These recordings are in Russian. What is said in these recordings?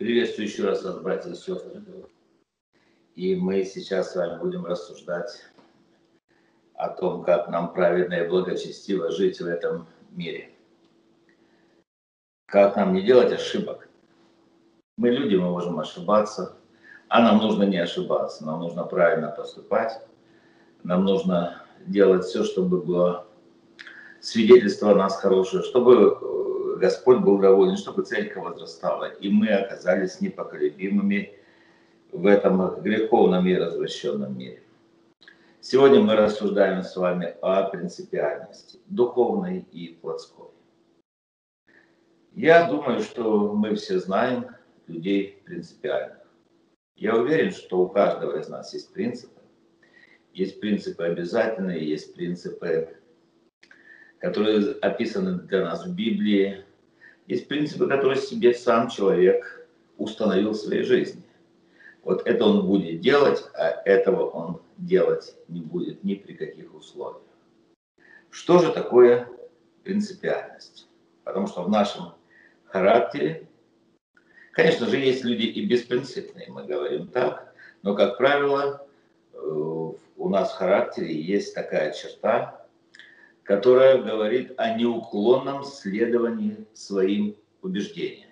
Приветствую еще раз вас, братья и сестры. И мы сейчас с вами будем рассуждать о том, как нам правильно и благочестиво жить в этом мире. Как нам не делать ошибок. Мы люди, мы можем ошибаться, а нам нужно не ошибаться, нам нужно правильно поступать, нам нужно делать все, чтобы было свидетельство о нас хорошее, чтобы Господь был доволен, чтобы церковь возрастала, и мы оказались непоколебимыми в этом греховном и развращенном мире. Сегодня мы рассуждаем с вами о принципиальности, духовной и плотской. Я думаю, что мы все знаем людей принципиальных. Я уверен, что у каждого из нас есть принципы. Есть принципы обязательные, есть принципы которые описаны для нас в Библии. Есть принципы, которые себе сам человек установил в своей жизни. Вот это он будет делать, а этого он делать не будет ни при каких условиях. Что же такое принципиальность? Потому что в нашем характере, конечно же, есть люди и беспринципные, мы говорим так, но, как правило, э, у нас в характере есть такая черта, которая говорит о неуклонном следовании своим убеждениям.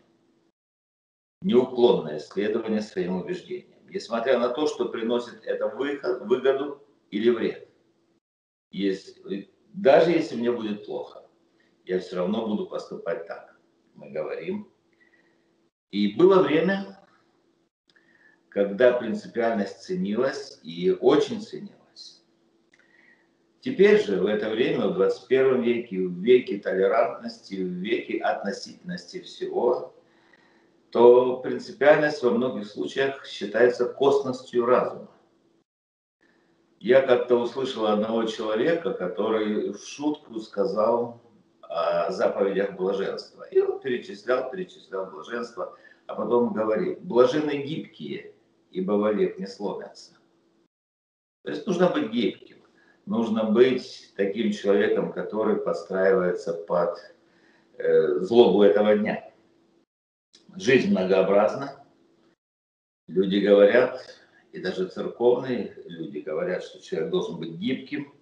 Неуклонное следование своим убеждениям, несмотря на то, что приносит это выход, выгоду или вред. Если, даже если мне будет плохо, я все равно буду поступать так. Мы говорим. И было время, когда принципиальность ценилась и очень ценилась. Теперь же, в это время, в 21 веке, в веке толерантности, в веке относительности всего, то принципиальность во многих случаях считается косностью разума. Я как-то услышал одного человека, который в шутку сказал о заповедях блаженства. И он перечислял, перечислял блаженство, а потом говорит, блажены гибкие, ибо вовек не сломятся. То есть нужно быть гибким нужно быть таким человеком, который подстраивается под э, злобу этого дня. Жизнь многообразна. Люди говорят, и даже церковные люди говорят, что человек должен быть гибким.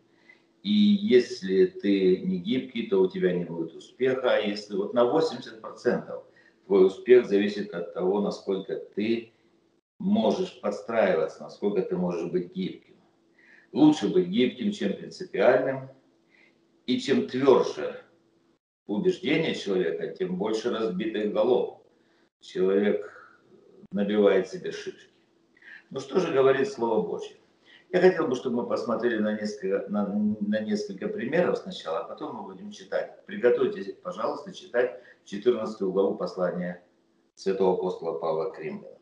И если ты не гибкий, то у тебя не будет успеха. А если вот на 80% твой успех зависит от того, насколько ты можешь подстраиваться, насколько ты можешь быть гибким. Лучше быть гибким, чем принципиальным. И чем тверже убеждение человека, тем больше разбитых голов. Человек набивает себе шишки. Ну что же говорит Слово Божье? Я хотел бы, чтобы мы посмотрели на несколько, на, на несколько примеров сначала, а потом мы будем читать. Приготовьтесь, пожалуйста, читать 14 главу послания святого апостола Павла к римлянам.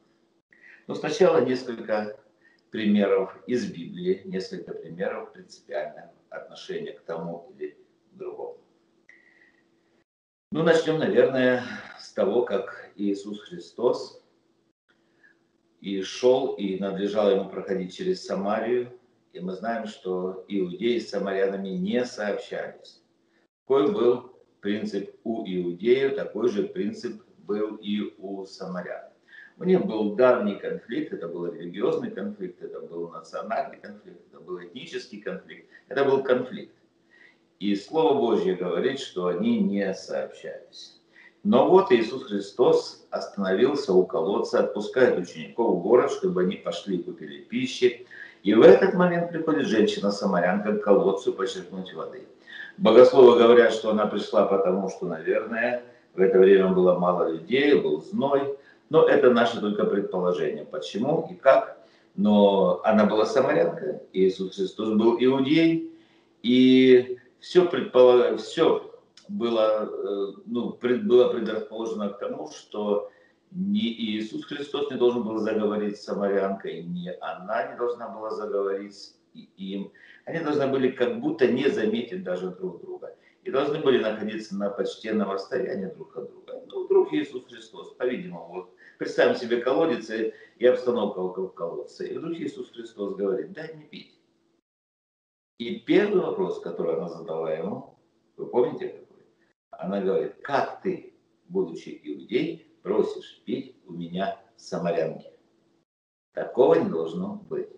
Но сначала несколько примеров из Библии, несколько примеров принципиального отношения к тому или другому. Ну, начнем, наверное, с того, как Иисус Христос и шел, и надлежало ему проходить через Самарию, и мы знаем, что иудеи с самарянами не сообщались. Какой был принцип у иудеев, такой же принцип был и у самарян. У них был давний конфликт, это был религиозный конфликт, это был национальный конфликт, это был этнический конфликт, это был конфликт. И Слово Божье говорит, что они не сообщались. Но вот Иисус Христос остановился у колодца, отпускает учеников в город, чтобы они пошли и купили пищи. И в этот момент приходит женщина-самарянка к колодцу почерпнуть воды. Богословы говорят, что она пришла потому, что, наверное, в это время было мало людей, был зной, но это наше только предположение, почему и как. Но она была самарянка, Иисус Христос был иудей, и все, предполаг... все было, э, ну, было предрасположено к тому, что ни Иисус Христос не должен был заговорить с самарянкой, ни она не должна была заговорить с им. Они должны были как будто не заметить даже друг друга. И должны были находиться на почтенном расстоянии друг от друга. Ну, вдруг Иисус Христос, по-видимому, Представим себе колодец и обстановка вокруг колодца. И вдруг Иисус Христос говорит, дай мне пить. И первый вопрос, который она задала ему, вы помните какой? Она говорит, как ты, будучи иудей, просишь пить у меня самарянки. Такого не должно быть.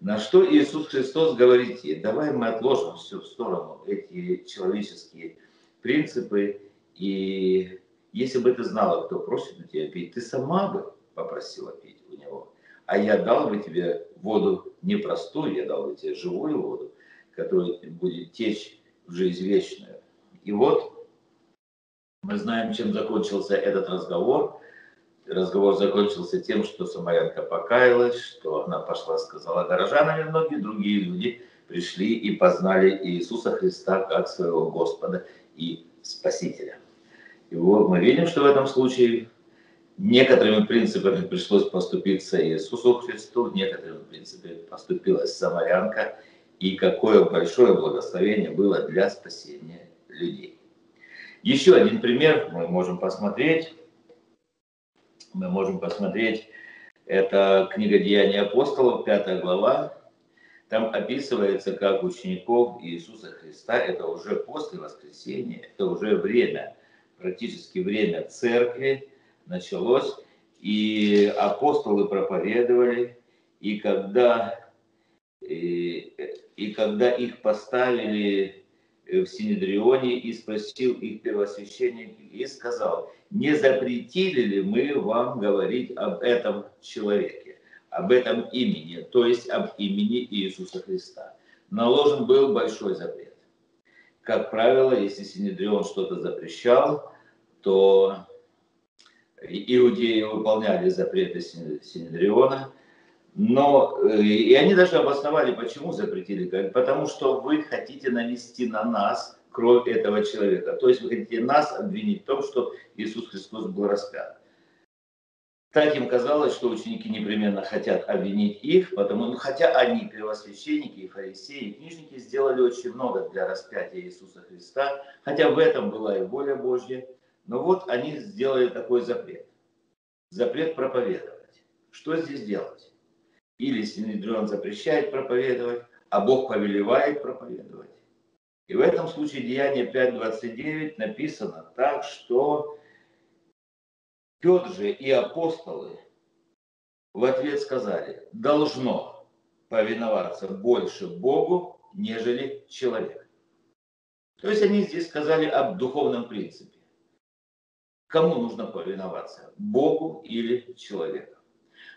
На что Иисус Христос говорит ей, давай мы отложим все в сторону, эти человеческие принципы, и если бы ты знала, кто просит у тебя пить, ты сама бы попросила пить у него. А я дал бы тебе воду не простую, я дал бы тебе живую воду, которая будет течь в жизнь вечную. И вот мы знаем, чем закончился этот разговор. Разговор закончился тем, что Самарянка покаялась, что она пошла, сказала горожанам, и многие другие люди пришли и познали Иисуса Христа как своего Господа и Спасителя. И вот мы видим, что в этом случае некоторыми принципами пришлось поступиться Иисусу Христу, некоторыми принципами поступилась Самарянка, и какое большое благословение было для спасения людей. Еще один пример мы можем посмотреть. Мы можем посмотреть, это книга Деяний апостолов, пятая глава. Там описывается, как учеников Иисуса Христа, это уже после воскресения, это уже время, практически время церкви началось, и апостолы проповедовали, и когда, и, и когда их поставили в Синедрионе и спросил их первосвященник и сказал, не запретили ли мы вам говорить об этом человеке, об этом имени, то есть об имени Иисуса Христа. Наложен был большой запрет. Как правило, если Синедрион что-то запрещал, то иудеи выполняли запреты Синедриона, но э, и они даже обосновали, почему запретили, потому что вы хотите навести на нас кровь этого человека. То есть вы хотите нас обвинить в том, что Иисус Христос был распят. Так им казалось, что ученики непременно хотят обвинить их, потому, ну, хотя они, первосвященники и фарисеи, и книжники, сделали очень много для распятия Иисуса Христа, хотя в этом была и воля Божья, но вот они сделали такой запрет. Запрет проповедовать. Что здесь делать? или Синедрион запрещает проповедовать, а Бог повелевает проповедовать. И в этом случае Деяние 5.29 написано так, что Петр же и апостолы в ответ сказали, должно повиноваться больше Богу, нежели человек. То есть они здесь сказали об духовном принципе. Кому нужно повиноваться, Богу или человеку?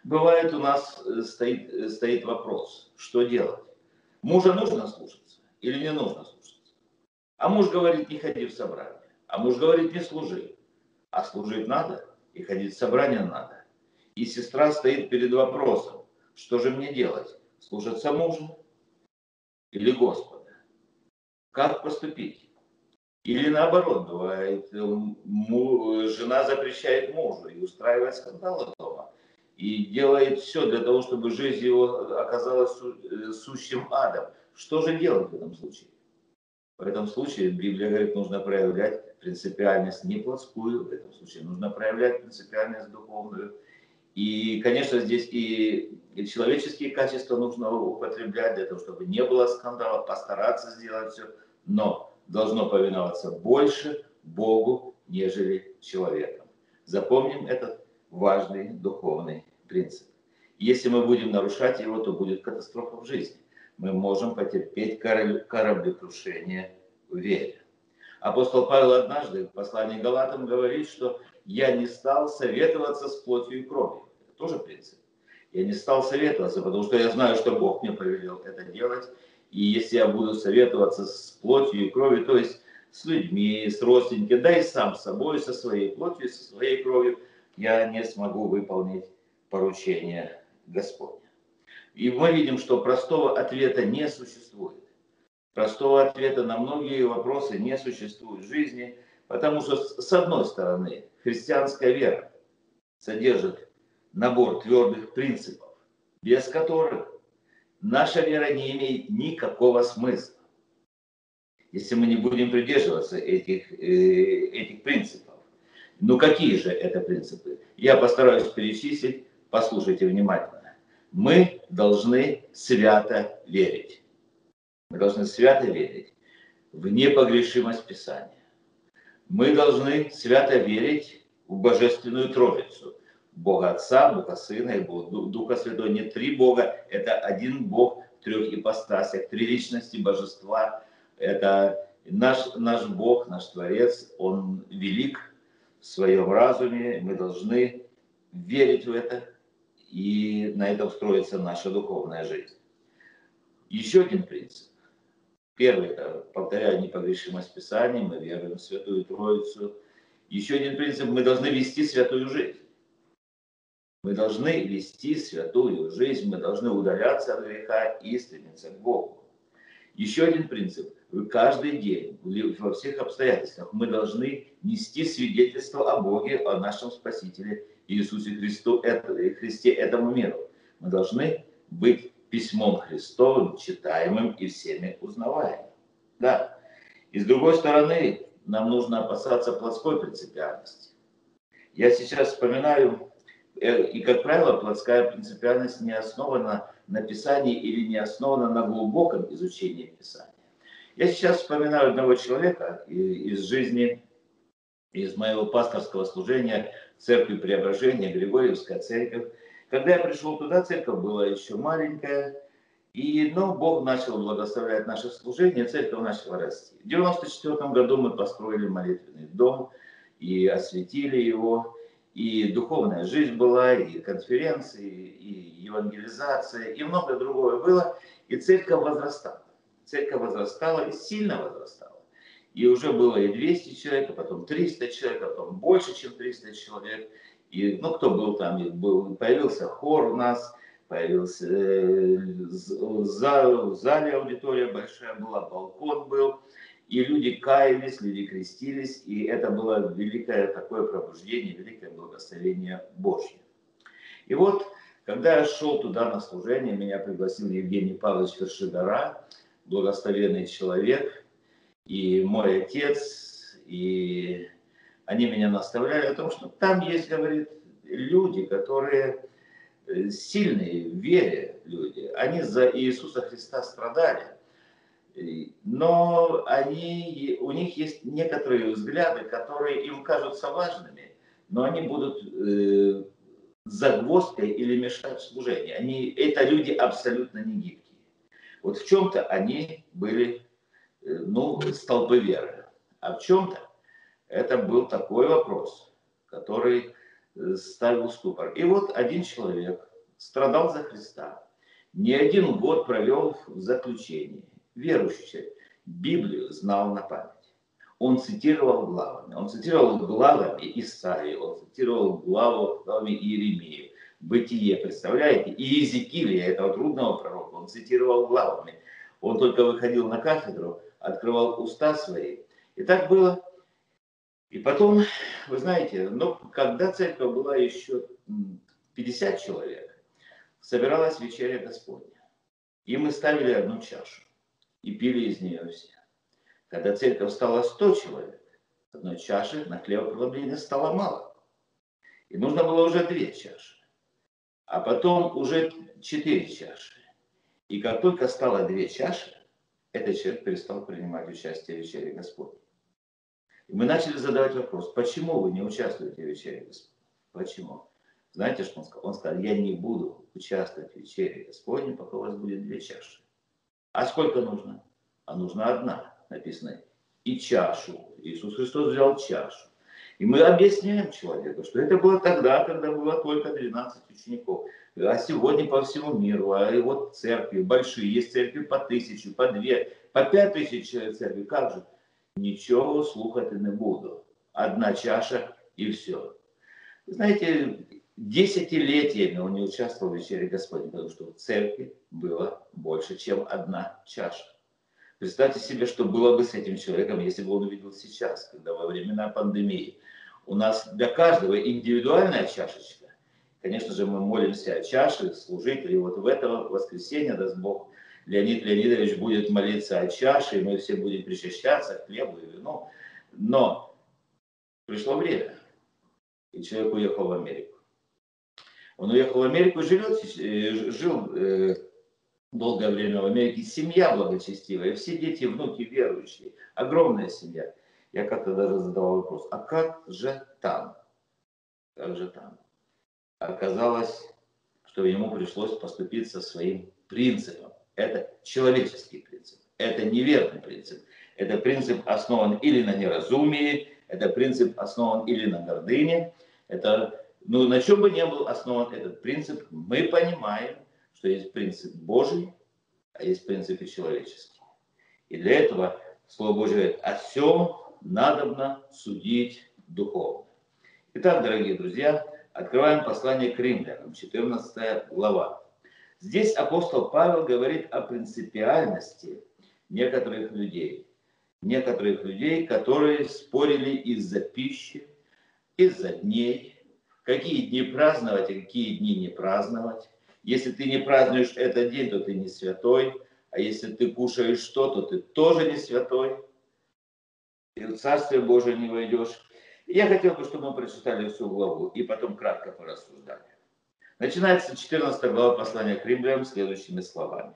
бывает у нас э, стоит, э, стоит вопрос, что делать. Мужа нужно слушаться или не нужно слушаться? А муж говорит, не ходи в собрание. А муж говорит, не служи. А служить надо, и ходить в собрание надо. И сестра стоит перед вопросом, что же мне делать? Слушаться мужу или Господа? Как поступить? Или наоборот, бывает, э, жена запрещает мужу и устраивает скандалы дома и делает все для того, чтобы жизнь его оказалась э, сущим адом. Что же делать в этом случае? В этом случае Библия говорит, нужно проявлять принципиальность не плотскую, в этом случае нужно проявлять принципиальность духовную. И, конечно, здесь и, и человеческие качества нужно употреблять для того, чтобы не было скандала, постараться сделать все, но должно повиноваться больше Богу, нежели человеком. Запомним этот важный духовный принцип. Если мы будем нарушать его, то будет катастрофа в жизни. Мы можем потерпеть кораблекрушение в вере. Апостол Павел однажды в послании Галатам говорит, что я не стал советоваться с плотью и кровью. Это тоже принцип. Я не стал советоваться, потому что я знаю, что Бог мне повелел это делать. И если я буду советоваться с плотью и кровью, то есть с людьми, с родственниками, да и сам с собой, со своей плотью, со своей кровью, я не смогу выполнить поручение Господня. И мы видим, что простого ответа не существует. Простого ответа на многие вопросы не существует в жизни, потому что, с одной стороны, христианская вера содержит набор твердых принципов, без которых наша вера не имеет никакого смысла. Если мы не будем придерживаться этих, э, этих принципов. Ну какие же это принципы? Я постараюсь перечислить послушайте внимательно, мы должны свято верить. Мы должны свято верить в непогрешимость Писания. Мы должны свято верить в Божественную Троицу. Бога Отца, Бога Сына и Бога Духа Святого. Не три Бога, это один Бог в трех ипостасях, три личности Божества. Это наш, наш Бог, наш Творец, Он велик в своем разуме. Мы должны верить в это, и на этом строится наша духовная жизнь. Еще один принцип. Первый, повторяю, непогрешимость Писания, мы веруем в Святую Троицу. Еще один принцип, мы должны вести святую жизнь. Мы должны вести святую жизнь, мы должны удаляться от греха и стремиться к Богу. Еще один принцип. Каждый день, во всех обстоятельствах, мы должны нести свидетельство о Боге, о нашем Спасителе Иисусе Христу, Христе этому миру. Мы должны быть письмом Христовым, читаемым и всеми узнаваемым. Да. И с другой стороны, нам нужно опасаться плотской принципиальности. Я сейчас вспоминаю, э, и, как правило, плотская принципиальность не основана на Писании или не основана на глубоком изучении Писания. Я сейчас вспоминаю одного человека из жизни, из моего пасторского служения в церкви Преображения, Григорьевская церковь, когда я пришел туда, церковь была еще маленькая, и, ну, Бог начал благословлять наше служение, церковь начала расти. В 94 году мы построили молитвенный дом и осветили его, и духовная жизнь была, и конференции, и евангелизация, и многое другое было, и церковь возрастала. Церковь возрастала и сильно возрастала. И уже было и 200 человек, а потом 300 человек, а потом больше, чем 300 человек – и, ну, кто был там, был, появился хор у нас, появился э, зал, в зале аудитория большая была, балкон был, и люди каялись, люди крестились, и это было великое такое пробуждение, великое благословение Божье. И вот, когда я шел туда на служение, меня пригласил Евгений Павлович Вершигора, благословенный человек, и мой отец, и они меня наставляли о том, что там есть, говорит, люди, которые э, сильные в вере люди. Они за Иисуса Христа страдали. Но они, у них есть некоторые взгляды, которые им кажутся важными, но они будут э, загвоздкой или мешать служению. Они, это люди абсолютно не гибкие. Вот в чем-то они были э, ну, столбы веры, а в чем-то это был такой вопрос, который э, ставил ступор. И вот один человек страдал за Христа, не один год провел в заключении, верующий Библию знал на память. Он цитировал главами, он цитировал главами Исаии, он цитировал главу, главами Иеремии, Бытие, представляете? И Иезекииля, этого трудного пророка, он цитировал главами. Он только выходил на кафедру, открывал уста свои. И так было и потом, вы знаете, ну, когда церковь была еще 50 человек, собиралась вечеря Господня. И мы ставили одну чашу и пили из нее все. Когда церковь стала 100 человек, одной чаши на хлебопреломление стало мало. И нужно было уже две чаши. А потом уже четыре чаши. И как только стало две чаши, этот человек перестал принимать участие в вечере Господней. И мы начали задавать вопрос, почему вы не участвуете в вечере Господней? Почему? Знаете, что он сказал? Он сказал, я не буду участвовать в вечере Господней, пока у вас будет две чаши. А сколько нужно? А нужна одна, написано. И чашу. Иисус Христос взял чашу. И мы объясняем человеку, что это было тогда, когда было только 12 учеников. А сегодня по всему миру, а и вот церкви большие, есть церкви по тысячу, по две, по пять тысяч церкви. Как же? Нічого слухати не буду. Одна чаша и все. Знаете, десятилетиями он не участвовал в вечере Господней, потому что в церкви было больше, чем одна чаша. Представьте себе, что было бы с этим человеком, если бы он увидел сейчас, когда во времена пандемии у нас для каждого индивидуальная чашечка. Конечно же, мы молимся о чаше служителей. Вот в это воскресенье, даст Бог, Леонид Леонидович будет молиться о чаше, и мы все будем причащаться к хлебу и вину. Но пришло время, и человек уехал в Америку. Он уехал в Америку и живет, э, жил э, долгое время в Америке. Семья благочестивая, все дети, внуки верующие. Огромная семья. Я как-то даже задавал вопрос, а как же там? как же там? Оказалось, что ему пришлось поступить со своим принципом. Это человеческий принцип, это неверный принцип. Это принцип основан или на неразумии, это принцип основан или на гордыне. Это, ну, на чем бы ни был основан этот принцип, мы понимаем, что есть принцип Божий, а есть принципы человеческие. И для этого Слово Божье говорит, о всем надобно судить духовно. Итак, дорогие друзья, открываем послание к римлянам, 14 глава. Здесь апостол Павел говорит о принципиальности некоторых людей. Некоторых людей, которые спорили из-за пищи, из-за дней, какие дни праздновать, а какие дни не праздновать. Если ты не празднуешь этот день, то ты не святой, а если ты кушаешь что, то ты тоже не святой, и в Царствие Божие не войдешь. Я хотел бы, чтобы мы прочитали всю главу и потом кратко порассуждали. Начинается 14 глава послания к римлянам следующими словами.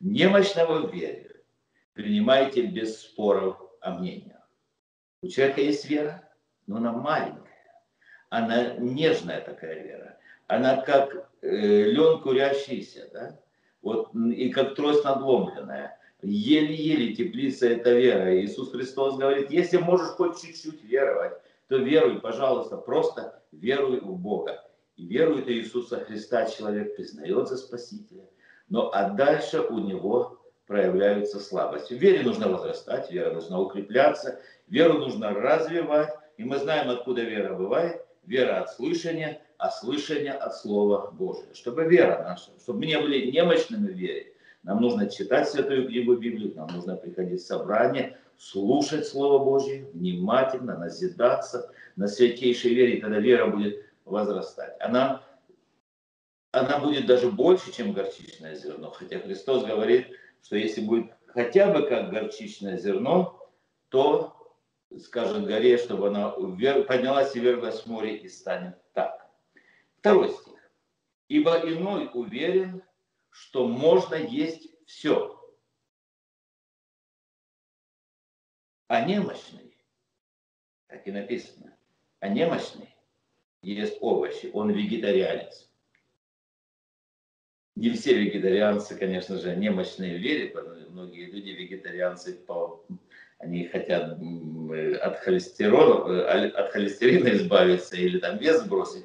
«Немощного в вере принимайте без споров о мнениях». У человека есть вера, но она маленькая. Она нежная такая вера. Она как э, лен курящийся, да? вот, и как трость надломленная. Еле-еле теплится эта вера. Иисус Христос говорит, если можешь хоть чуть-чуть веровать, то веруй, пожалуйста, просто веруй в Бога. И верует в Иисуса Христа человек, признает за Спасителя. Но а дальше у него проявляются слабости. В вере нужно возрастать, вера должна укрепляться, веру нужно развивать. И мы знаем, откуда вера бывает. Вера от слышания, а слышание от Слова Божия. Чтобы вера наша, чтобы мы не были немощными в вере, нам нужно читать Святую книгу Библию, нам нужно приходить в собрание, слушать Слово Божье, внимательно, назидаться на святейшей вере, и тогда вера будет возрастать. Она, она будет даже больше, чем горчичное зерно. Хотя Христос говорит, что если будет хотя бы как горчичное зерно, то скажет горе, чтобы она поднялась и верглась в море и станет так. Второй стих. Ибо иной уверен, что можно есть все. А немощный, так и написано, а немощный ест овощи, он вегетарианец. Не все вегетарианцы, конечно же, немощные в вере, многие люди вегетарианцы, они хотят от холестерола, э, от холестерина избавиться или там вес сбросить,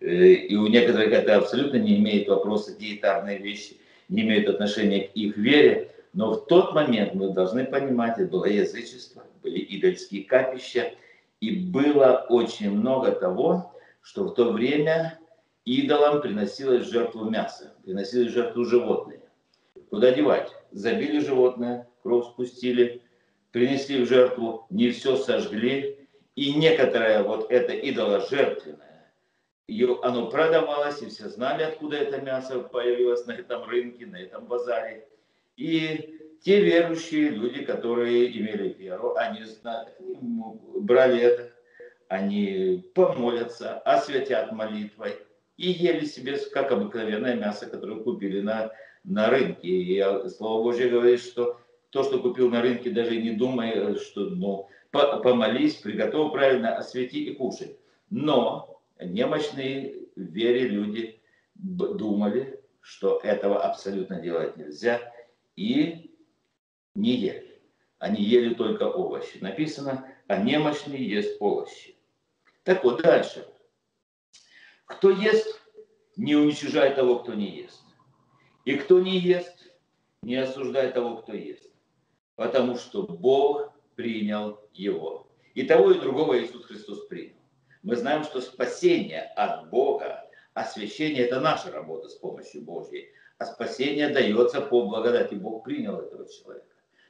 Э, и у некоторых это абсолютно не имеет вопроса, диетарные вещи не имеют отношения к их вере, но в тот момент мы должны понимать, это было язычество, были идольские капища, и было очень много того, что в то время идолам приносилось жертву мясо, приносилось жертву животные. Куда девать? Забили животное, кровь спустили, принесли в жертву, не все сожгли, и некоторое вот это идоло жертвенное, ее, оно продавалось, и все знали, откуда это мясо появилось на этом рынке, на этом базаре. И те верующие люди, которые имели веру, они знали, брали это, они помолятся, осветят молитвой и ели себе, как обыкновенное мясо, которое купили на, на рынке. И Слово Божье говорит, что то, что купил на рынке, даже не думая, что ну, помолись, приготовь правильно, освети и кушай. Но немощные в вере люди думали, что этого абсолютно делать нельзя, и не ели. Они ели только овощи. Написано, а немощный ест овощи. Так вот, дальше. Кто ест, не уничижает того, кто не ест. И кто не ест, не осуждает того, кто ест. Потому что Бог принял его. И того, и другого Иисус Христос принял. Мы знаем, что спасение от Бога, освящение – это наша работа с помощью Божьей, а спасение дается по благодати. Бог принял этого человека.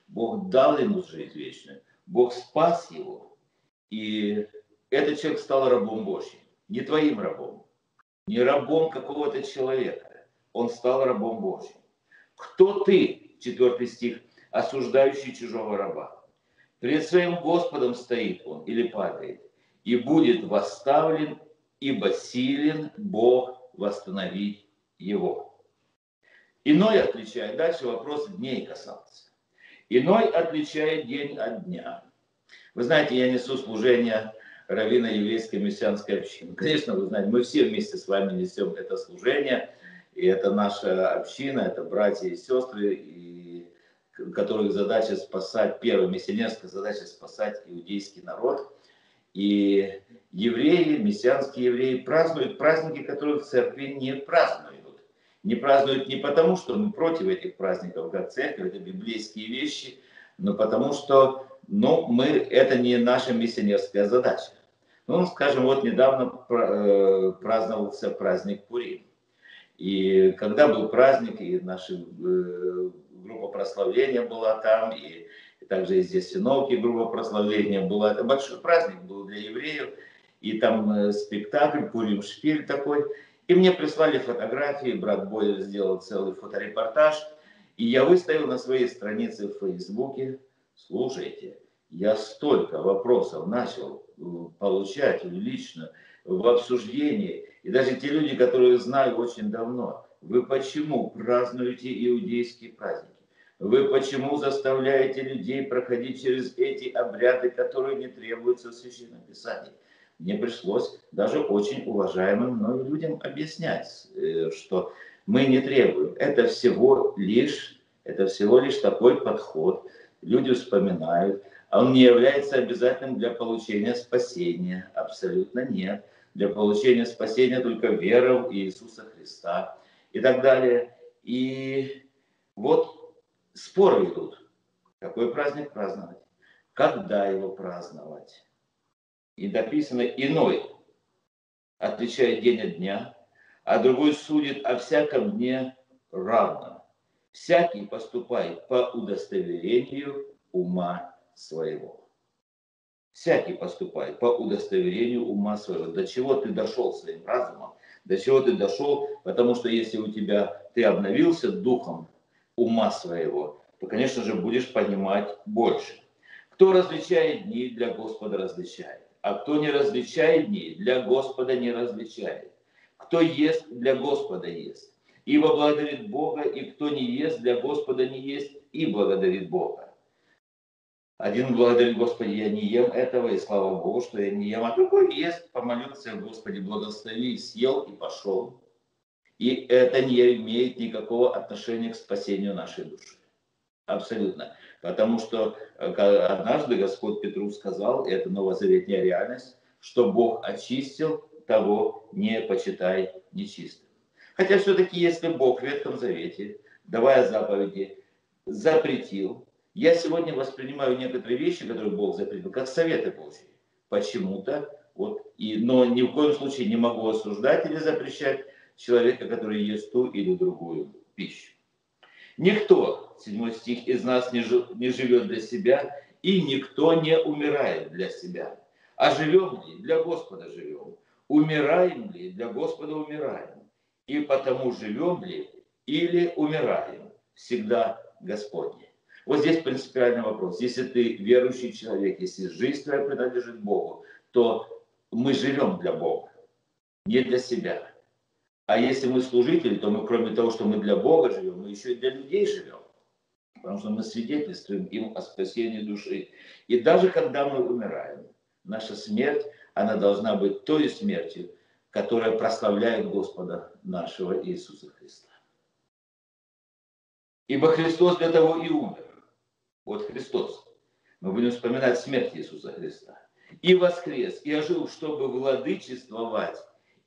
Бог дал ему жизнь вечную. Бог спас его. И этот человек стал рабом Божьим. Не твоим рабом, не рабом какого-то человека. Он стал рабом Божьим. Кто ты, четвертый стих, осуждающий чужого раба? Перед своим Господом стоит он или падает и будет восставлен, ибо силен Бог восстановить его. Иной отличает, дальше вопрос дней касался. Иной отличает день от дня. Вы знаете, я несу служение раввина еврейской мессианской общины. Конечно, вы знаете, мы все вместе с вами несем это служение, и это наша община, это братья и сестры, и которых задача спасать, первая миссионерская задача спасать иудейский народ. И евреи, мессианские евреи празднуют праздники, которые в церкви не празднуют. Не празднуют не потому, что мы против этих праздников, как церковь, это библейские вещи, но потому что ну, мы, это не наша миссионерская задача. Ну, скажем, вот недавно э, праздновался праздник Пурим. И когда был праздник, и наша э, группа прославления была там, и, также и здесь синовки группа прославления была. Это большой праздник был для евреев. И там э, спектакль, Пурим Шпиль такой. И мне прислали фотографии, брат Бойль сделал целый фоторепортаж. И я выставил на своей странице в Фейсбуке, слушайте, я столько вопросов начал э, получать лично в обсуждении, и даже те люди, которые знаю очень давно, вы почему празднуете иудейские праздники? Вы почему заставляете людей проходить через эти обряды, которые не требуются в Священном Писании? Мне пришлось даже очень уважаемым мной людям объяснять, э, что мы не требуем. Это всего лишь, это всего лишь такой подход. Люди вспоминают. А он не является обязательным для получения спасения. Абсолютно нет для получения спасения только вера в Иисуса Христа и так далее. И вот споры идут. Какой праздник праздновать? Когда его праздновать? И написано иной отличает день от дня, а другой судит о всяком дне равно. Всякий поступает по удостоверению ума своего всякий поступает по удостоверению ума своего. До чего ты дошел своим разумом, до чего ты дошел, потому что если у тебя ты обновился духом ума своего, то, конечно же, будешь понимать больше. Кто различает дни, для Господа различает. А кто не различает дни, для Господа не различает. Кто ест, для Господа ест. Ибо благодарит Бога, и кто не ест, для Господа не ест, и благодарит Бога. Один благодарит Господи, я не ем этого, и слава Богу, что я не ем, а другой ест, помолился, Господи, благослови, съел и пошел. И это не имеет никакого отношения к спасению нашей души. Абсолютно. Потому что э, однажды Господь Петру сказал, и это новозаветная реальность, что Бог очистил того, не почитай нечистым. Хотя все-таки, если Бог в Ветхом Завете, давая заповеди, запретил я сегодня воспринимаю некоторые вещи, которые Бог запретил, как советы Божьи. Почему-то. Вот, и, но ни в коем случае не могу осуждать или запрещать человека, который ест ту или другую пищу. Никто, седьмой стих, из нас не, жив, не живет для себя, и никто не умирает для себя. А живем ли? Для Господа живем. Умираем ли? Для Господа умираем. И потому живем ли или умираем? Всегда Господне. Вот здесь принципиальный вопрос. Если ты верующий человек, если жизнь твоя принадлежит Богу, то мы живем для Бога, не для себя. А если мы служители, то мы кроме того, что мы для Бога живем, мы еще и для людей живем. Потому что мы свидетельствуем им о спасении души. И даже когда мы умираем, наша смерть, она должна быть той смертью, которая прославляет Господа нашего Иисуса Христа. Ибо Христос для того и умер, вот Христос. Мы будем вспоминать смерть Иисуса Христа. И воскрес, и ожил, чтобы владычествовать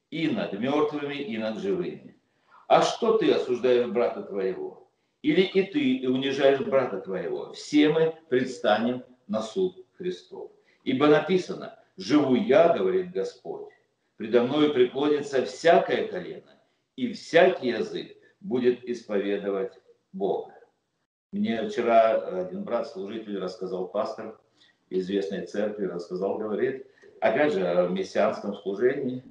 и над мертвыми, и над живыми. А что ты осуждаешь брата твоего? Или и ты унижаешь брата твоего? Все мы предстанем на суд Христов. Ибо написано, живу я, говорит Господь, предо мною преклонится всякое колено, и всякий язык будет исповедовать Бога. Мне вчера один брат, служитель, рассказал, пастор известной церкви, рассказал, говорит, опять же, о мессианском служении.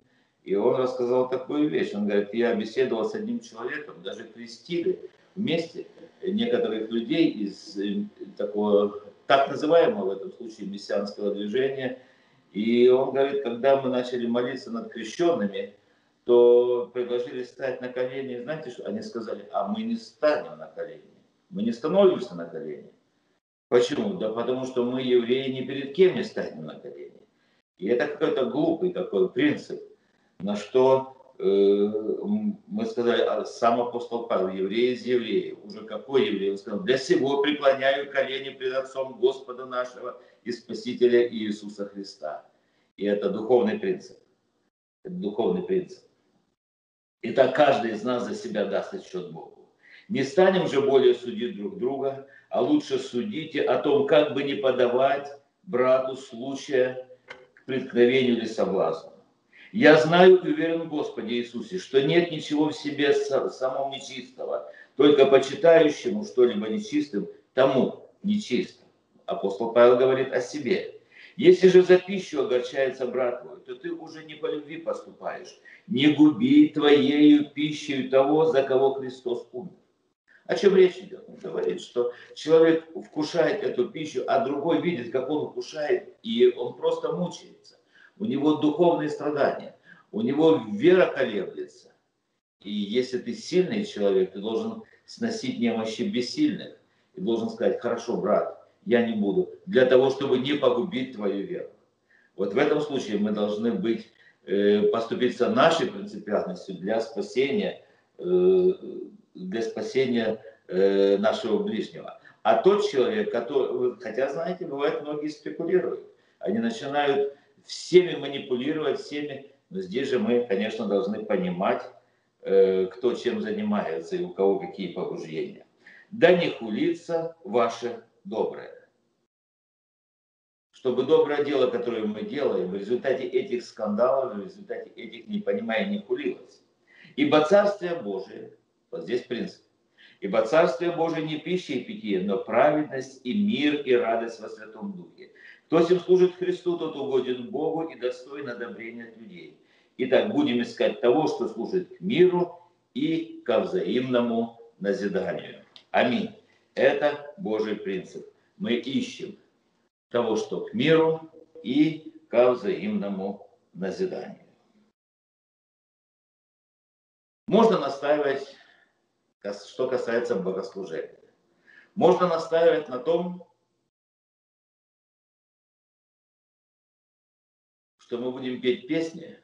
И он рассказал такую вещь. Он говорит, я беседовал с одним человеком, даже крестили вместе некоторых людей из э, такого, так называемого в этом случае мессианского движения. И он говорит, когда мы начали молиться над крещенными, то предложили стать на колени. Знаете, что они сказали? А мы не станем на колени. Мы не становимся на колени. Почему? Да потому что мы, евреи, ни перед кем не станем на колени. И это какой-то глупый такой принцип, на что э, мы сказали, а сам апостол Павел, еврей из евреев, уже какой еврей? Он сказал, для сего преклоняю колени пред Отцом Господа нашего и Спасителя Иисуса Христа. И это духовный принцип. Это духовный принцип. И так каждый из нас за себя даст отчет Богу. Не станем же более судить друг друга, а лучше судите о том, как бы не подавать брату случая к преткновению или соблазну. Я знаю и уверен в Господе Иисусе, что нет ничего в себе самом нечистого, только почитающему что-либо нечистым, тому нечисто. Апостол Павел говорит о себе. Если же за пищу огорчается брат твой, то ты уже не по любви поступаешь. Не губи твоею пищей того, за кого Христос умер. О чем речь идет? Он говорит, что человек вкушает эту пищу, а другой видит, как он вкушает, и он просто мучается. У него духовные страдания, у него вера колеблется. И если ты сильный человек, ты должен сносить немощи бессильных. И должен сказать, хорошо, брат, я не буду, для того, чтобы не погубить твою веру. Вот в этом случае мы должны быть, э, поступиться нашей принципиальностью для спасения э, для спасения э, нашего ближнего. А тот человек, который, хотя, знаете, бывает, многие спекулируют. Они начинают всеми манипулировать, всеми. Но здесь же мы, конечно, должны понимать, э, кто чем занимается и у кого какие побуждения. Да не хулится ваше доброе. Чтобы доброе дело, которое мы делаем, в результате этих скандалов, в результате этих непониманий не хулилось. Ибо Царствие Божие вот здесь принцип. Ибо Царствие Божие не пища и питье, но праведность и мир и радость во Святом Духе. Кто всем служит Христу, тот угоден Богу и достоин одобрения от людей. Итак, будем искать того, что служит к миру и ко взаимному назиданию. Аминь. Это Божий принцип. Мы ищем того, что к миру и ко взаимному назиданию. Можно настаивать что касается богослужения. Можно настаивать на том, что мы будем петь песни,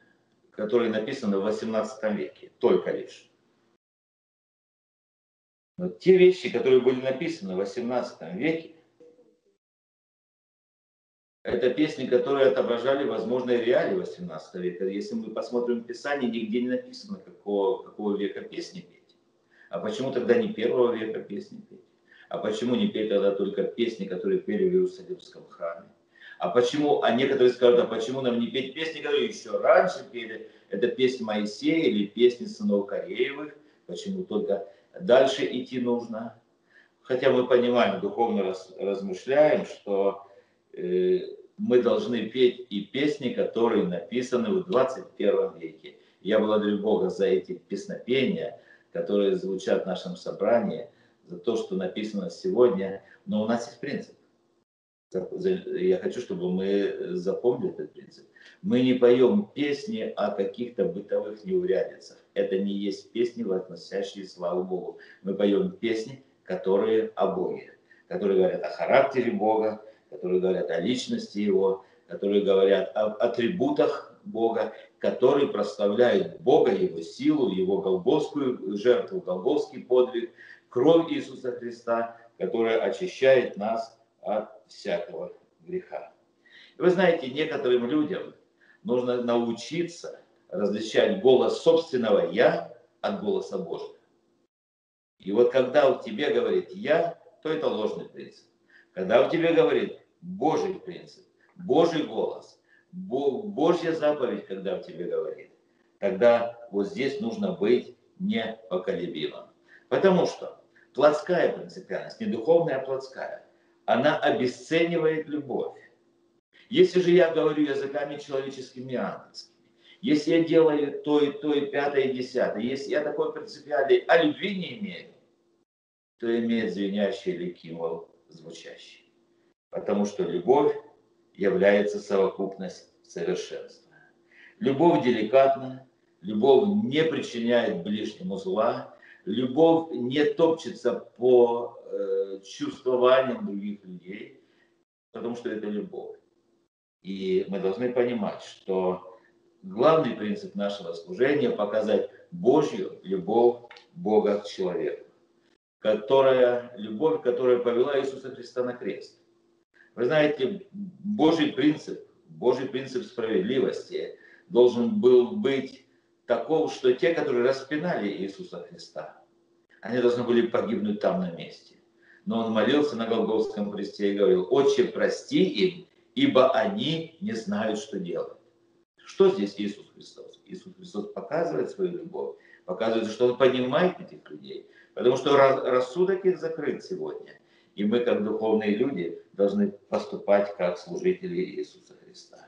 которые написаны в 18 веке, только лишь. Но те вещи, которые были написаны в 18 веке, это песни, которые отображали возможные реалии 18 века. Если мы посмотрим Писание, нигде не написано, какого, какого века песни петь. А почему тогда не первого века песни петь? А почему не петь тогда только песни, которые пели в Иерусалимском храме? А почему, а некоторые скажут, а почему нам не петь песни, которые еще раньше пели? Это песни Моисея или песни сынов Кореевых? Почему только дальше идти нужно? Хотя мы понимаем, духовно раз, размышляем, что э, мы должны петь и песни, которые написаны в 21 веке. Я благодарю Бога за эти песнопения, которые звучат в нашем собрании, за то, что написано сегодня. Но у нас есть принцип. Я хочу, чтобы мы запомнили этот принцип. Мы не поем песни о каких-то бытовых неурядицах. Это не есть песни, относящие славу Богу. Мы поем песни, которые о Боге, которые говорят о характере Бога, которые говорят о личности Его, которые говорят об атрибутах Бога, который прославляет Бога, Его силу, Его голгофскую жертву, голгофский подвиг, кровь Иисуса Христа, которая очищает нас от всякого греха. Вы знаете, некоторым людям нужно научиться различать голос собственного «я» от голоса Божьего. И вот когда у тебя говорит «я», то это ложный принцип. Когда у тебя говорит Божий принцип, Божий голос, Божья заповедь, когда в тебе говорит, тогда вот здесь нужно быть непоколебимым. Потому что плотская принципиальность, не духовная, а плотская, она обесценивает любовь. Если же я говорю языками человеческими и ангельскими, если я делаю то и то, и пятое, и десятое, если я такой принципиальный, а любви не имею, то имеет звенящий или кимвол звучащий. Потому что любовь является совокупность совершенства. Любовь деликатна, любовь не причиняет ближнему зла, любовь не топчется по э, чувствованиям других людей, потому что это любовь. И мы должны понимать, что главный принцип нашего служения – показать Божью любовь Бога к человеку, которая, любовь, которая повела Иисуса Христа на крест. Вы знаете, Божий принцип, Божий принцип справедливости должен был быть таков, что те, которые распинали Иисуса Христа, они должны были погибнуть там на месте. Но он молился на Голгофском кресте и говорил, «Отче, прости им, ибо они не знают, что делать». Что здесь Иисус Христос? Иисус Христос показывает свою любовь, показывает, что Он понимает этих людей, потому что рассудок их закрыт сегодня. И мы, как духовные люди, должны поступать как служители Иисуса Христа.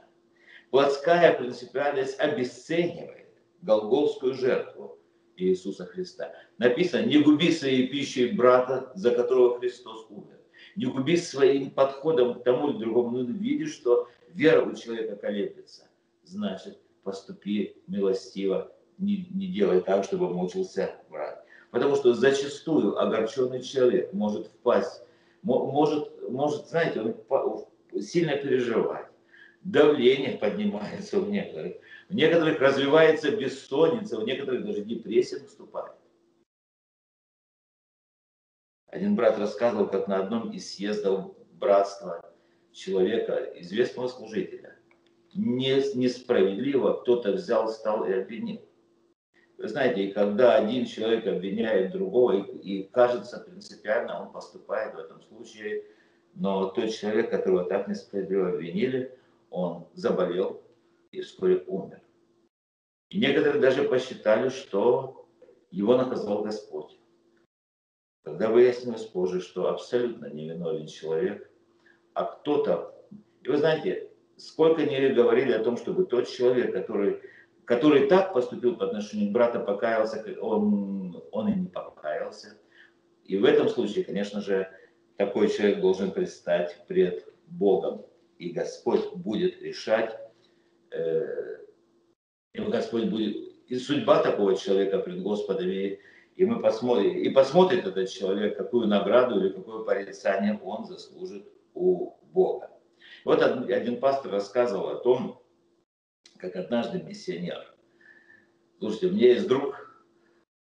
Плотская принципиальность обесценивает голговскую жертву Иисуса Христа. Написано, не губи своей пищей брата, за которого Христос умер. Не губи своим подходом к тому или другому. Ну, видишь, что вера у человека колеблется. Значит, поступи милостиво, не, не делай так, чтобы мучился брат. Потому что зачастую огорченный человек может впасть, может, может знаете, он сильно переживать. Давление поднимается у некоторых. У некоторых развивается бессонница, у некоторых даже депрессия наступает. Один брат рассказывал, как на одном из съездов братства человека, известного служителя, несправедливо кто-то взял, стал и обвинил. Вы знаете, когда один человек обвиняет другого, и, и кажется принципиально, он поступает в этом случае, но тот человек, которого так несправедливо обвинили, он заболел и вскоре умер. И некоторые даже посчитали, что его наказал Господь. Когда выяснилось позже, что абсолютно невиновен человек, а кто-то... И вы знаете, сколько не говорили о том, чтобы тот человек, который, который так поступил по отношению к брату, покаялся, он, он и не покаялся. И в этом случае, конечно же, такой человек должен предстать пред Богом. И Господь будет решать, э, и Господь будет, и судьба такого человека пред Господом, и, и мы посмотрим, и посмотрит этот человек, какую награду или какое порицание он заслужит у Бога. Вот один пастор рассказывал о том, как однажды миссионер. Слушайте, у меня есть друг,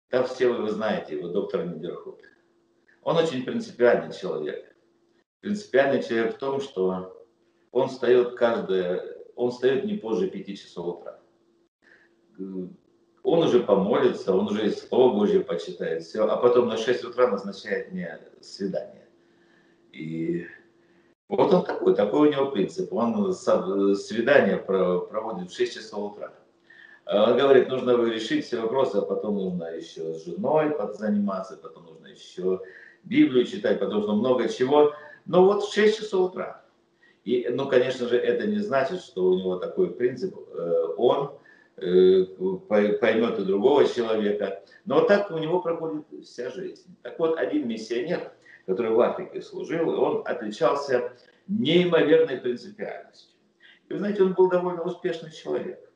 там все вы, вы знаете, его доктор Нидерхут. Он очень принципиальный человек. Принципиальный человек в том, что он встает каждое, он встает не позже пяти часов утра. Он уже помолится, он уже Слово Божье почитает, все, а потом на 6 утра назначает мне свидание. И вот он такой, такой у него принцип. Он свидание проводит в 6 часов утра. Он говорит, нужно решить все вопросы, а потом нужно еще с женой заниматься, потом нужно еще Библию читать, потому что много чего. Но вот в 6 часов утра. И, ну, конечно же, это не значит, что у него такой принцип. Э, он э, поймет и другого человека. Но вот так у него проходит вся жизнь. Так вот, один миссионер, который в Африке служил, он отличался неимоверной принципиальностью. И вы знаете, он был довольно успешный человек.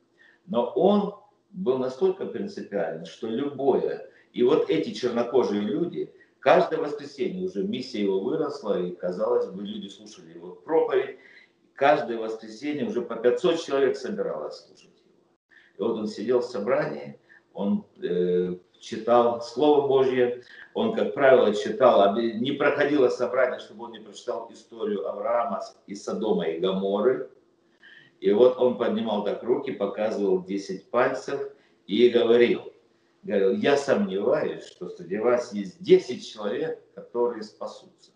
Но он был настолько принципиален, что любое... И вот эти чернокожие люди, каждое воскресенье уже миссия его выросла, и, казалось бы, люди слушали его проповедь. Каждое воскресенье уже по 500 человек собиралось слушать его. И вот он сидел в собрании, он э, читал Слово Божье, он, как правило, читал, не проходило собрание, чтобы он не прочитал историю Авраама и Содома и Гаморы. И вот он поднимал так руки, показывал 10 пальцев и говорил, говорил, я сомневаюсь, что среди вас есть 10 человек, которые спасутся.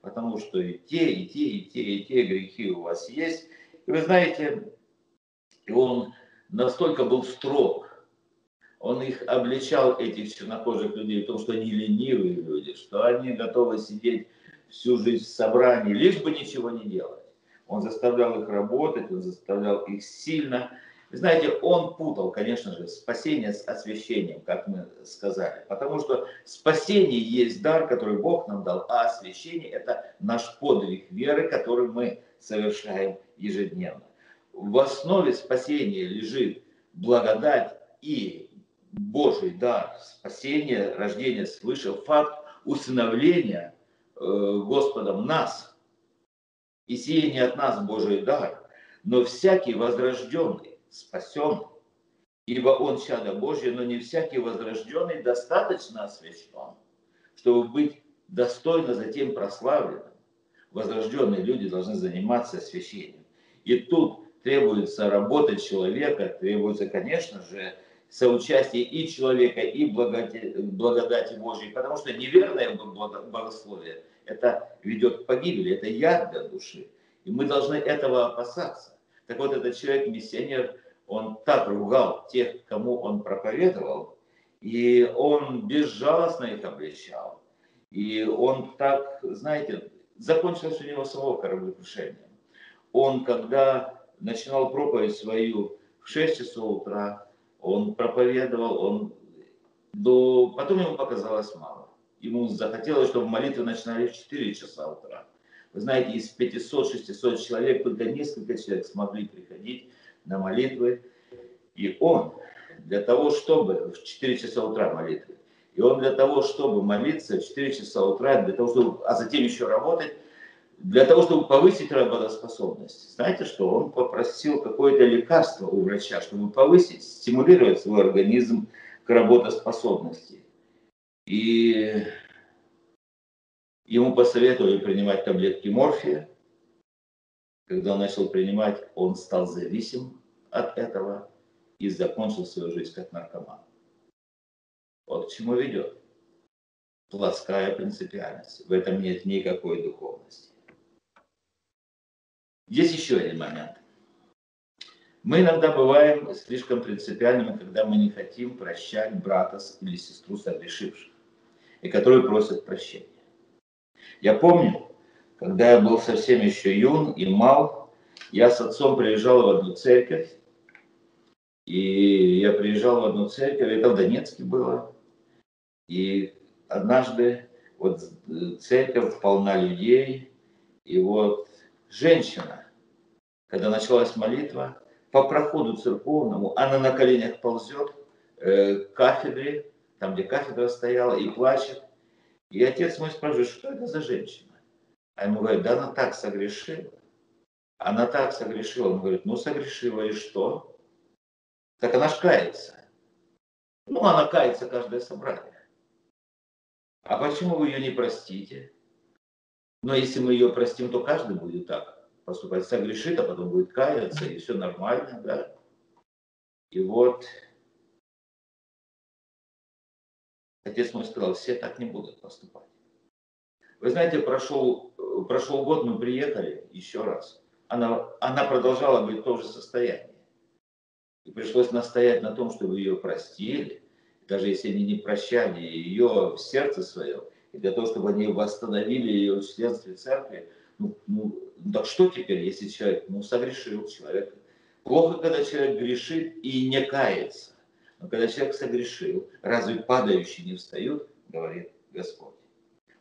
Потому что и те, и те, и те, и те грехи у вас есть. И вы знаете, он настолько был строг он их обличал, этих чернокожих людей, в том, что они ленивые люди, что они готовы сидеть всю жизнь в собрании, лишь бы ничего не делать. Он заставлял их работать, он заставлял их сильно. Знаете, он путал, конечно же, спасение с освящением, как мы сказали. Потому что спасение есть дар, который Бог нам дал, а освящение – это наш подвиг веры, который мы совершаем ежедневно. В основе спасения лежит благодать и Божий дар спасения, рождения свыше, факт усыновления э, Господом нас. И сие не от нас Божий дар. Но всякий возрожденный спасен, ибо он чадо Божье, но не всякий возрожденный достаточно освящен, чтобы быть достойно затем прославленным. Возрожденные люди должны заниматься освящением. И тут требуется работа человека, требуется, конечно же, соучастие и человека, и благодати, Божьей, потому что неверное богословие, это ведет к погибели, это яд для души. И мы должны этого опасаться. Так вот, этот человек-миссионер, он так ругал тех, кому он проповедовал, и он безжалостно их обличал. И он так, знаете, закончилось у него самого кораблекрушением. Он, когда начинал проповедь свою в 6 часов утра, он проповедовал, он до... потом ему показалось мало. Ему захотелось, чтобы молитвы начинали в 4 часа утра. Вы знаете, из 500-600 человек только несколько человек смогли приходить на молитвы. И он для того, чтобы в 4 часа утра молитвы, и он для того, чтобы молиться в 4 часа утра, для того, чтобы, а затем еще работать, для того, чтобы повысить работоспособность. Знаете что? Он попросил какое-то лекарство у врача, чтобы повысить, стимулировать свой организм к работоспособности. И ему посоветовали принимать таблетки морфия. Когда он начал принимать, он стал зависим от этого и закончил свою жизнь как наркоман. Вот к чему ведет. Плоская принципиальность. В этом нет никакой духовности. Есть еще один момент. Мы иногда бываем слишком принципиальными, когда мы не хотим прощать брата или сестру согрешивших, и которые просят прощения. Я помню, когда я был совсем еще юн и мал, я с отцом приезжал в одну церковь, и я приезжал в одну церковь, это в Донецке было, и однажды вот церковь полна людей, и вот женщина, когда началась молитва, по проходу церковному, она на коленях ползет э, к кафедре, там, где кафедра стояла, и плачет. И отец мой спрашивает, что это за женщина? А ему говорят, да она так согрешила. Она так согрешила. Он говорит, ну согрешила и что? Так она ж кается. Ну, она кается каждое собрание. А почему вы ее не простите? Но если мы ее простим, то каждый будет так поступать. Согрешит, а потом будет каяться, и все нормально, да? И вот отец мой сказал, все так не будут поступать. Вы знаете, прошел, прошел год, мы приехали еще раз. Она, она продолжала быть в том же состоянии. И пришлось настоять на том, чтобы ее простили, даже если они не прощали ее в сердце своем, и для того, чтобы они восстановили ее в членстве церкви, ну, ну, так что теперь, если человек, ну, согрешил человек. Плохо, когда человек грешит и не кается. Но когда человек согрешил, разве падающие не встают, говорит Господь.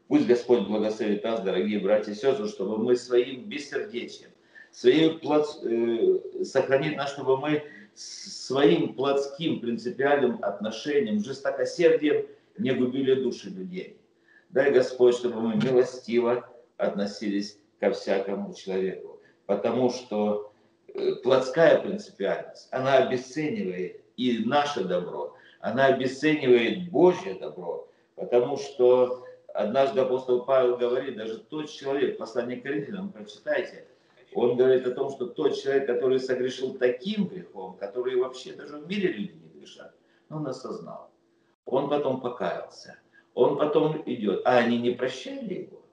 Пусть Господь благословит нас, дорогие братья и сестры, чтобы мы своим бессердечием, своим плод, э, сохранить нас, чтобы мы своим плотским принципиальным отношением, жестокосердием не губили души людей. Дай Господь, чтобы мы милостиво относились ко всякому человеку. Потому что э, плотская принципиальность, она обесценивает и наше добро, она обесценивает Божье добро, потому что однажды апостол Павел говорит, даже тот человек, послание к Коринфянам, прочитайте, он говорит о том, что тот человек, который согрешил таким грехом, который вообще даже в мире люди не грешат, он осознал. Он потом покаялся. Он потом идет. А они не прощали его.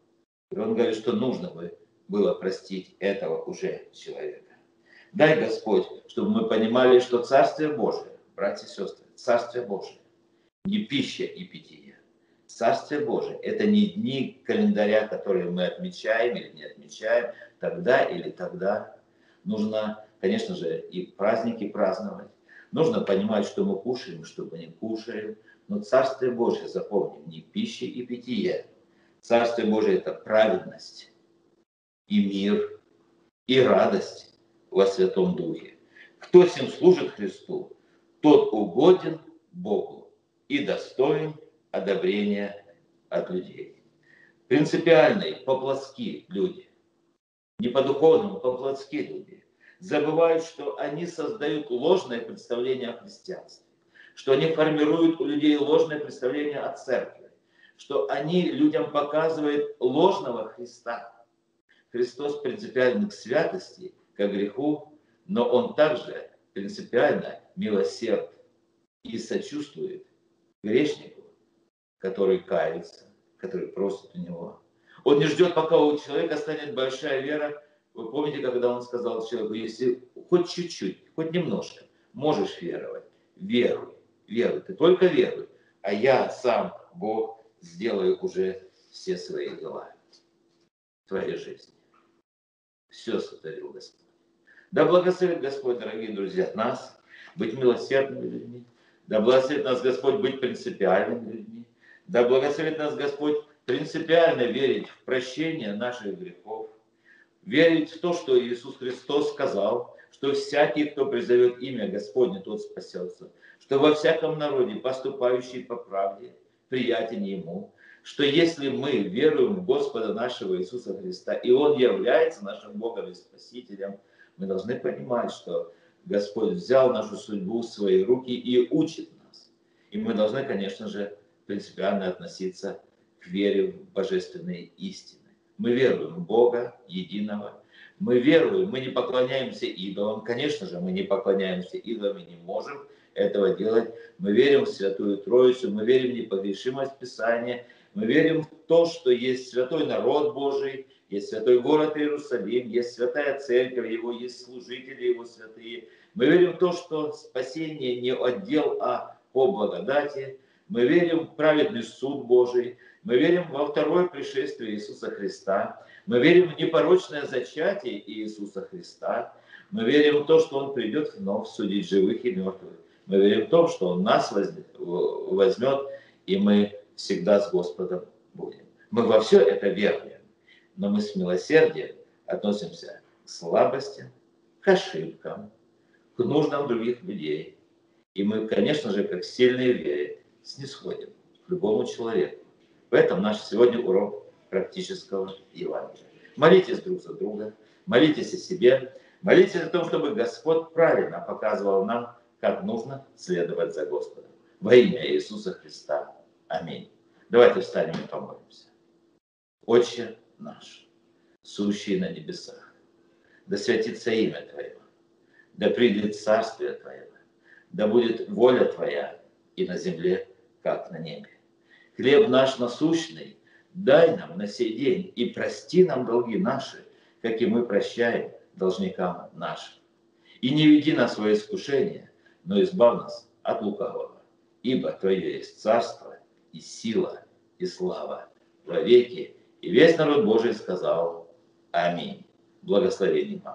И он говорит, что нужно бы было простить этого уже человека. Дай Господь, чтобы мы понимали, что Царствие Божие, братья и сестры, Царствие Божие, не пища и питье. Царствие Божие – это не дни календаря, которые мы отмечаем или не отмечаем, тогда или тогда. Нужно, конечно же, и праздники праздновать. Нужно понимать, что мы кушаем, что мы не кушаем. Но Царствие Божие, запомним, не пища и питье. Царствие Божие – это праведность, и мир, и радость во Святом Духе. Кто всем служит Христу, тот угоден Богу и достоин одобрения от людей. Принципиальные, по-плотски люди, не по-духовному, по-плотски люди, забывают, что они создают ложное представление о христианстве, что они формируют у людей ложное представление о церкви, что они людям показывают ложного Христа. Христос принципиально к святости, к греху, но Он также принципиально милосерд и сочувствует грешнику, который кается, который просит у него. Он не ждет, пока у человека станет большая вера. Вы помните, когда он сказал человеку, если хоть чуть-чуть, хоть немножко, можешь веровать, веруй, веруй, ты только веруй, а я сам, Бог, сделаю уже все свои дела в твоей жизни. Все сотворил Господь. Да благословит Господь, дорогие друзья, нас быть милосердными людьми. Да благословит нас Господь быть принципиальными людьми. Да благословит нас Господь принципиально верить в прощение наших грехов. Верить в то, что Иисус Христос сказал, что всякий, кто призовет имя Господне, тот спасется. Что во всяком народе, поступающий по правде, приятен Ему. Что если мы веруем в Господа нашего Иисуса Христа, и Он является нашим Богом и Спасителем – мы должны понимать, что Господь взял нашу судьбу в свои руки и учит нас. И мы должны, конечно же, принципиально относиться к вере в божественные истины. Мы веруем в Бога единого. Мы веруем, мы не поклоняемся идолам. Конечно же, мы не поклоняемся идолам и не можем этого делать. Мы верим в Святую Троицу, мы верим в непогрешимость Писания, мы верим в то, что есть святой народ Божий, есть святой город Иерусалим, есть святая церковь его, есть служители его святые. Мы верим в то, что спасение не отдел, а по благодати. Мы верим в праведный суд Божий. Мы верим во второе пришествие Иисуса Христа. Мы верим в непорочное зачатие Иисуса Христа. Мы верим в то, что Он придет вновь судить живых и мертвых. Мы верим в то, что Он нас возьмет, и мы всегда с Господом будем. Мы во все это верим но мы с милосердием относимся к слабостям, к ошибкам, к нуждам других людей. И мы, конечно же, как сильные вере, снисходим к любому человеку. В этом наш сегодня урок практического Евангелия. Молитесь друг за друга, молитесь о себе, молитесь о том, чтобы Господь правильно показывал нам, как нужно следовать за Господом. Во имя Иисуса Христа. Аминь. Давайте встанем и помолимся. Отче, наш, сущий на небесах. Да святится имя Твое, да придет царствие Твое, да будет воля Твоя и на земле, как на небе. Хлеб наш насущный дай нам на сей день и прости нам долги наши, как и мы прощаем должникам нашим. И не веди нас в свое искушение, но избав нас от лукавого, ибо Твое есть царство и сила и слава во веки и весь народ Божий сказал Аминь. Благословение вам.